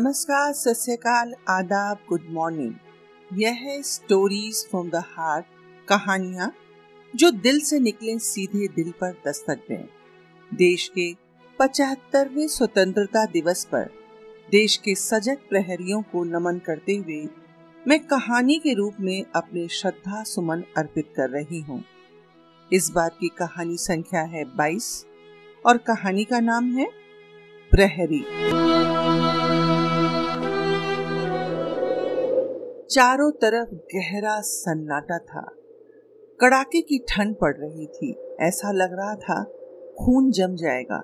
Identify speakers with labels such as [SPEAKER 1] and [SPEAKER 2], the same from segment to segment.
[SPEAKER 1] नमस्कार सत्यकाल आदाब good morning यह है स्टोरीज फ्रॉम द हार्ट कहानियाँ जो दिल से निकले सीधे दिल पर दस्तक दें। देश के पचहत्तरवें स्वतंत्रता दिवस पर देश के सजग प्रहरियों को नमन करते हुए मैं कहानी के रूप में अपने श्रद्धा सुमन अर्पित कर रही हूँ। इस बात की कहानी संख्या है 22 और कहानी का नाम है प्रहरी। चारों तरफ़ गहरा सन्नाटा था। कड़ाके की ठंड पड़ रही थी। ऐसा लग रहा था खून जम जाएगा।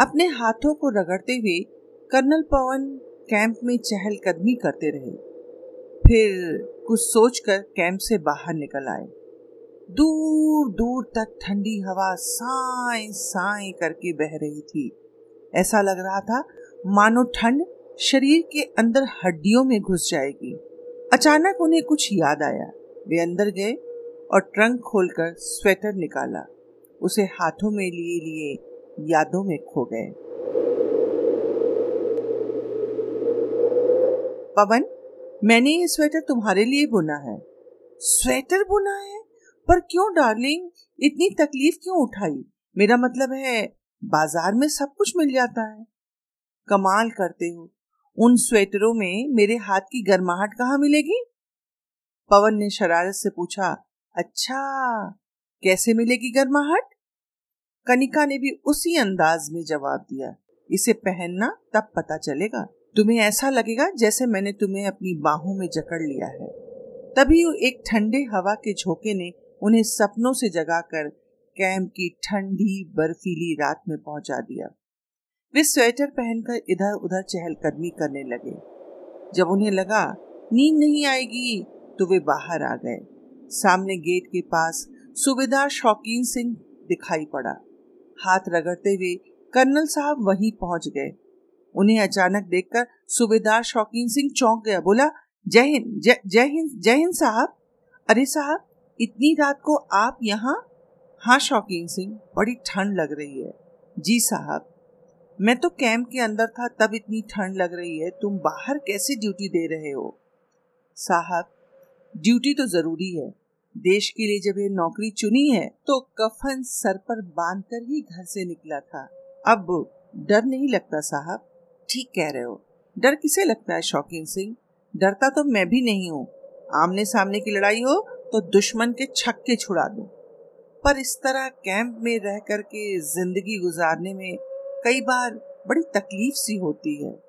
[SPEAKER 1] अपने हाथों को रगड़ते हुए कर्नल पवन कैंप में चहलकदमी करते रहे। फिर कुछ सोचकर कैंप से बाहर निकल आए। दूर दूर तक ठंडी हवा साए साए करके बह रही थी। ऐसा लग रहा था मानो ठंड शरीर के अंदर हड्डियों में घुस जाएगी। अचानक उन्हें कुछ याद आया। वे अंदर गए और ट्रंक खोलकर स्वेटर निकाला। उसे हाथों में लिए लिए यादों में खो गए। पवन, मैंने ये स्वेटर तुम्हारे लिए बुना है। स्वेटर बुना है? पर क्यों डार्लिंग? इतनी तकलीफ़ क्यों उठाई? मेरा मतलब है, बाज़ार में सब कुछ मिल जाता है। कमाल करते हो। उन स्वेटरों में मेरे हाथ की गर्माहट कहाँ मिलेगी? पवन ने शरारत से पूछा अच्छा कैसे मिलेगी गर्माहट? कनिका ने भी उसी अंदाज में जवाब दिया, इसे पहनना तब पता चलेगा। तुम्हें ऐसा लगेगा जैसे मैंने तुम्हें अपनी बाहों में जकड़ लिया है। तभी एक ठंडे हवा के झोंके ने उन्हें सपनों से जगाकर कैंप की ठंडी, बर्फीली रात में पहुँचा दिया। वे स्वेटर पहनकर इधर उधर चहलकदमी करने लगे। जब उन्हें लगा, नींद नहीं आएगी तो वे बाहर आ गए। सामने गेट के पास सूबेदार शौकीन सिंह दिखाई पड़ा। हाथ रगड़ते हुए कर्नल साहब वहीं पहुँच गए। उन्हें अचानक देखकर सूबेदार शौकीन सिंह चौंक गया। बोला, जय हिंद जय हिंद जय हिंद साहब। अरे साहब, इतनी रात को आप यहाँ? हाँ शौकीन सिंह, बड़ी ठंड लग रही है। जी साहब। मैं तो कैंप के अंदर था, तब इतनी ठंड लग रही है, तुम बाहर कैसे ड्यूटी दे रहे हो? साहब ड्यूटी तो ज़रूरी है। देश के लिए जब ये नौकरी चुनी है तो कफन सर पर बांधकर ही घर से निकला था। अब डर नहीं लगता साहब? ठीक कह रहे हो। डर किसे लगता है, शौकीन सिंह? डरता तो मैं भी नहीं हूँ। आमने सामने की लड़ाई हो तो दुश्मन के छक्के छुड़ा दूँ। पर इस तरह कैंप में रह कर के ज़िंदगी गुजारने में कई बार बड़ी तकलीफ़ सी होती है।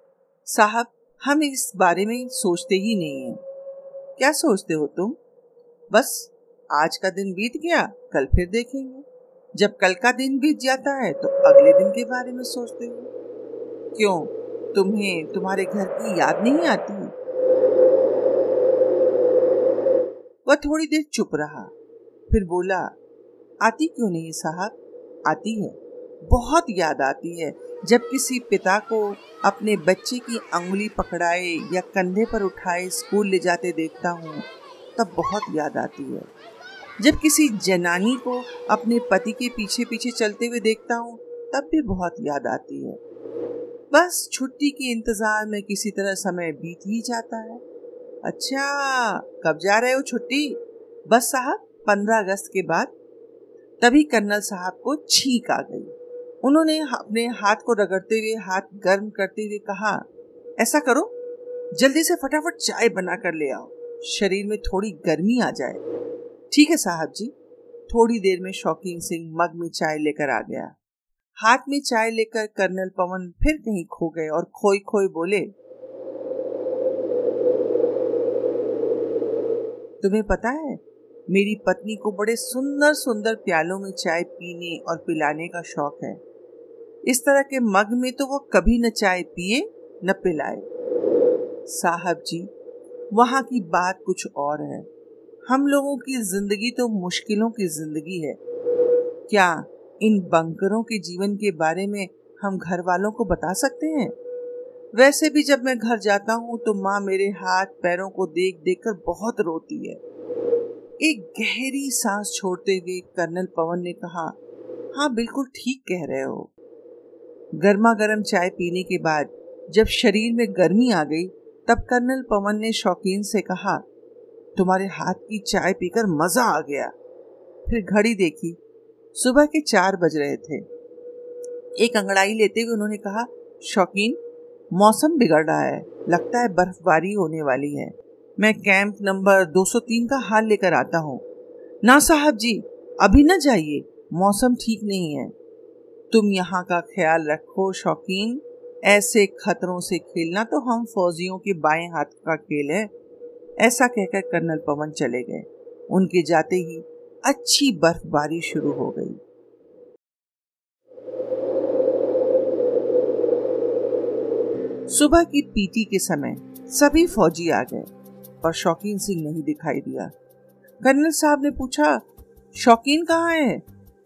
[SPEAKER 1] साहब, हम इस बारे में सोचते ही नहीं है। क्या सोचते हो तुम? बस, आज का दिन बीत गया, कल फिर देखेंगे। जब कल का दिन बीत जाता है तो अगले दिन के बारे में सोचते हो। क्यों? तुम्हें, तुम्हारे घर की याद नहीं आती? वह थोड़ी देर चुप रहा, फिर बोला, आती क्यों नहीं साहब? आती है। बहुत याद आती है जब किसी पिता को अपने बच्चे की अंगुली पकड़ाए या कंधे पर उठाए स्कूल ले जाते देखता हूँ, तब बहुत याद आती है। जब किसी जनानी को अपने पति के पीछे पीछे चलते हुए देखता हूँ, तब भी बहुत याद आती है। बस छुट्टी के इंतज़ार में किसी तरह समय बीत ही जाता है। अच्छा कब जा रहे हो छुट्टी? बस साहब, पंद्रह अगस्त के बाद। तभी कर्नल साहब को छींक आ गई। उन्होंने अपने हाथ को रगड़ते हुए, हाथ गर्म करते हुए कहा, ऐसा करो, जल्दी से फटाफट चाय बना कर ले आओ। शरीर में थोड़ी गर्मी आ जाए। ठीक है साहब जी। थोड़ी देर में शौकीन सिंह मग में चाय लेकर आ गया। हाथ में चाय लेकर कर्नल पवन फिर कहीं खो गए और खोई खोई बोले, तुम्हें पता है, मेरी पत्नी को बड़े सुंदर सुंदर प्यालों में चाय पीने और पिलाने का शौक है। इस तरह के मग में तो वो कभी न चाय पिए, न पिलाए। साहब जी, वहाँ की बात कुछ और है। हम लोगों की ज़िंदगी तो मुश्किलों की ज़िंदगी है। क्या इन बंकरों के जीवन के बारे में हम घर वालों को बता सकते हैं? वैसे भी जब मैं घर जाता हूँ तो माँ मेरे हाथ पैरों को देख देख कर बहुत रोती है। एक गहरी सांस छोड़ते हुए कर्नल पवन ने कहा हाँ बिल्कुल ठीक कह रहे हो। गर्मा गर्म चाय पीने के बाद जब शरीर में गर्मी आ गई, तब कर्नल पवन ने शौकीन से कहा, तुम्हारे हाथ की चाय पीकर मज़ा आ गया। फिर घड़ी देखी, सुबह के चार बज रहे थे। एक अंगड़ाई लेते हुए उन्होंने कहा, शौकीन, मौसम बिगड़ रहा है, लगता है बर्फबारी होने वाली है। मैं कैंप नंबर 203 का हाल लेकर आता हूँ। ना साहब जी, अभी न जाइए, मौसम ठीक नहीं है। तुम यहाँ का ख्याल रखो, शौकीन। ऐसे खतरों से खेलना तो हम फौजियों के बाएँ हाथ का खेल है। ऐसा कहकर कर्नल पवन चले गए। उनके जाते ही अच्छी बर्फबारी शुरू हो गई। सुबह की पीटी के समय सभी फौजी आ गए और शौकीन सिंह नहीं दिखाई दिया। कर्नल साहब ने पूछा, शौकीन कहाँ है?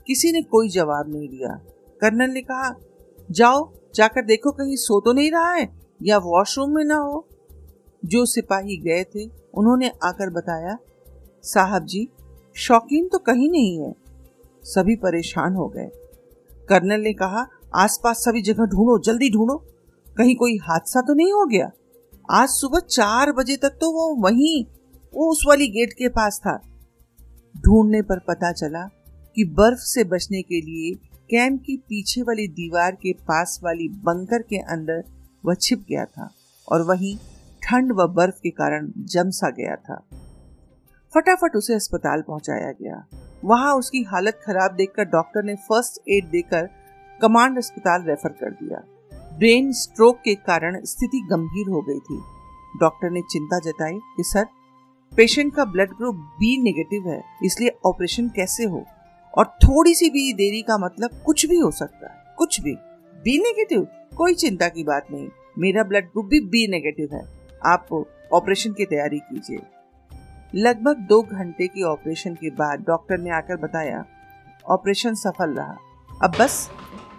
[SPEAKER 1] किसी ने कोई जवाब नहीं दिया। कर्नल ने कहा, जाओ, जाकर देखो कहीं सो तो नहीं रहा है या वॉशरूम में ना हो। जो सिपाही गए थे, उन्होंने आकर बताया, साहब जी, शौकीन तो कहीं नहीं है। सभी परेशान हो गए। कर्नल ने कहा, आसपास सभी जगह ढूंढो, जल्दी ढूंढो। कहीं कोई हादसा तो नहीं हो गया? आज सुबह चार बजे तक तो वो वहीं वो उस वाली गेट के पास था। ढूँढने पर पता चला कि बर्फ़ से बचने के लिए कैंप की पीछे वाली दीवार के पास वाली बंकर के अंदर वह छिप गया था और वहीं ठंड व बर्फ़ के कारण जम सा गया था। फटाफट उसे अस्पताल पहुँचाया गया। वहाँ उसकी हालत खराब देखकर डॉक्टर ने फ़र्स्ट एड देकर कमांड अस्पताल रेफर कर दिया। ब्रेन स्ट्रोक के कारण स्थिति गंभीर हो गई थी। डॉक्टर ने चिंता जताई कि, सर, पेशेंट का ब्लड ग्रुप बी नेगेटिव है, इसलिए ऑपरेशन कैसे हो? और थोड़ी सी भी देरी का मतलब कुछ भी हो सकता है, कुछ भी। बी नेगेटिव कोई चिंता की बात नहीं। मेरा ब्लड ग्रुप भी बी नेगेटिव है। आप ऑपरेशन की तैयारी कीजिए। लगभग दो घंटे की ऑपरेशन के बाद डॉक्टर ने आकर बताया ऑपरेशन सफल रहा। अब बस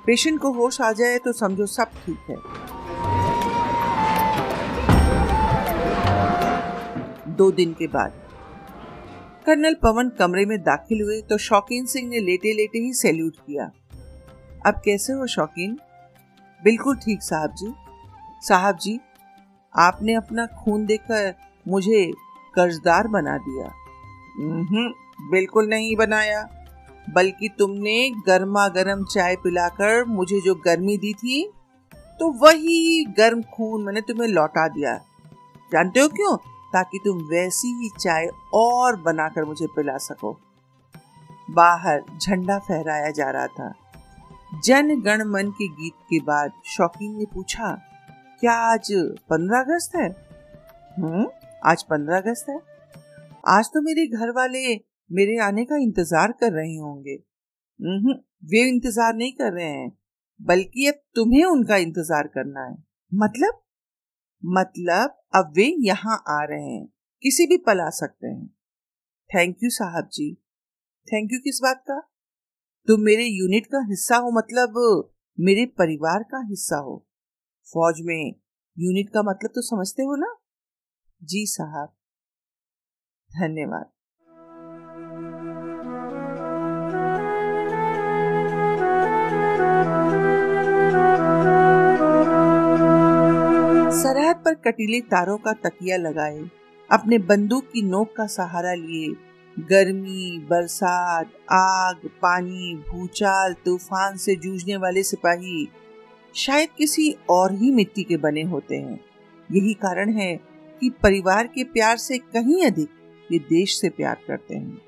[SPEAKER 1] पेशेंट को होश आ जाए तो समझो सब ठीक है। दो दिन के बाद कर्नल पवन कमरे में दाखिल हुए तो शौकीन सिंह ने लेटे लेटे ही सैल्यूट किया। अब कैसे हो शौकीन? बिल्कुल ठीक साहब जी साहब जी आपने अपना खून देखकर मुझे कर्जदार बना दिया। बिल्कुल नहीं बनाया, बल्कि तुमने गर्मा गर्म चाय पिलाकर मुझे जो गर्मी दी थी तो वही गर्म खून मैंने तुम्हें लौटा दिया। जानते हो क्यों? ताकि तुम वैसी ही चाय और बनाकर मुझे पिला सको। बाहर झंडा फहराया जा रहा था। जन गण मन के गीत के बाद शौकीन ने पूछा, क्या आज पंद्रह अगस्त है? हम्म आज पंद्रह अगस्त है। आज तो मेरे घर वाले मेरे आने का इंतज़ार कर रहे होंगे। वे इंतज़ार नहीं कर रहे हैं, बल्कि अब तुम्हें उनका इंतज़ार करना है। मतलब? मतलब अब वे यहाँ आ रहे हैं। किसी भी पल आ सकते हैं। थैंक यू साहब जी। थैंक यू किस बात का? तुम मेरे यूनिट का हिस्सा हो मतलब मेरे परिवार का हिस्सा हो। फौज में यूनिट का मतलब तो समझते हो ना? जी साहब। धन्यवाद। पर कटीले तारों का तकिया लगाए अपने बंदूक की नोक का सहारा लिए। गर्मी बरसात आग पानी भूचाल तूफ़ान से जूझने वाले सिपाही शायद किसी और ही मिट्टी के बने होते हैं। यही कारण है कि परिवार के प्यार से कहीं अधिक ये देश से प्यार करते हैं।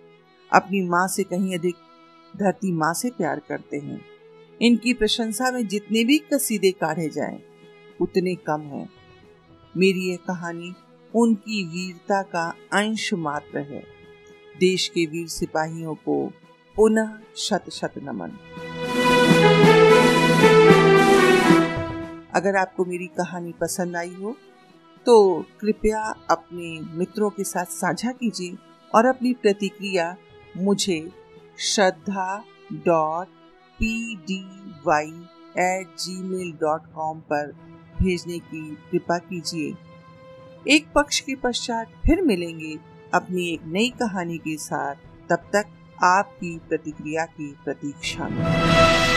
[SPEAKER 1] अपनी माँ से कहीं अधिक धरती माँ से प्यार करते हैं। इनकी प्रशंसा में जितने भी कसीदे काढ़े जाएँ, उतने कम हैं। मेरी यह कहानी उनकी वीरता का अंश मात्र है। देश के वीर सिपाहियों को पुनः शत शत नमन। अगर आपको मेरी कहानी पसंद आई हो तो कृपया अपने मित्रों के साथ साझा कीजिए और अपनी प्रतिक्रिया मुझे Shraddha dot P D Y at Gmail dot com पर भेजने की कृपा कीजिए। एक पक्ष के पश्चात फिर मिलेंगे अपनी एक नई कहानी के साथ। तब तक आपकी प्रतिक्रिया की प्रतीक्षा में।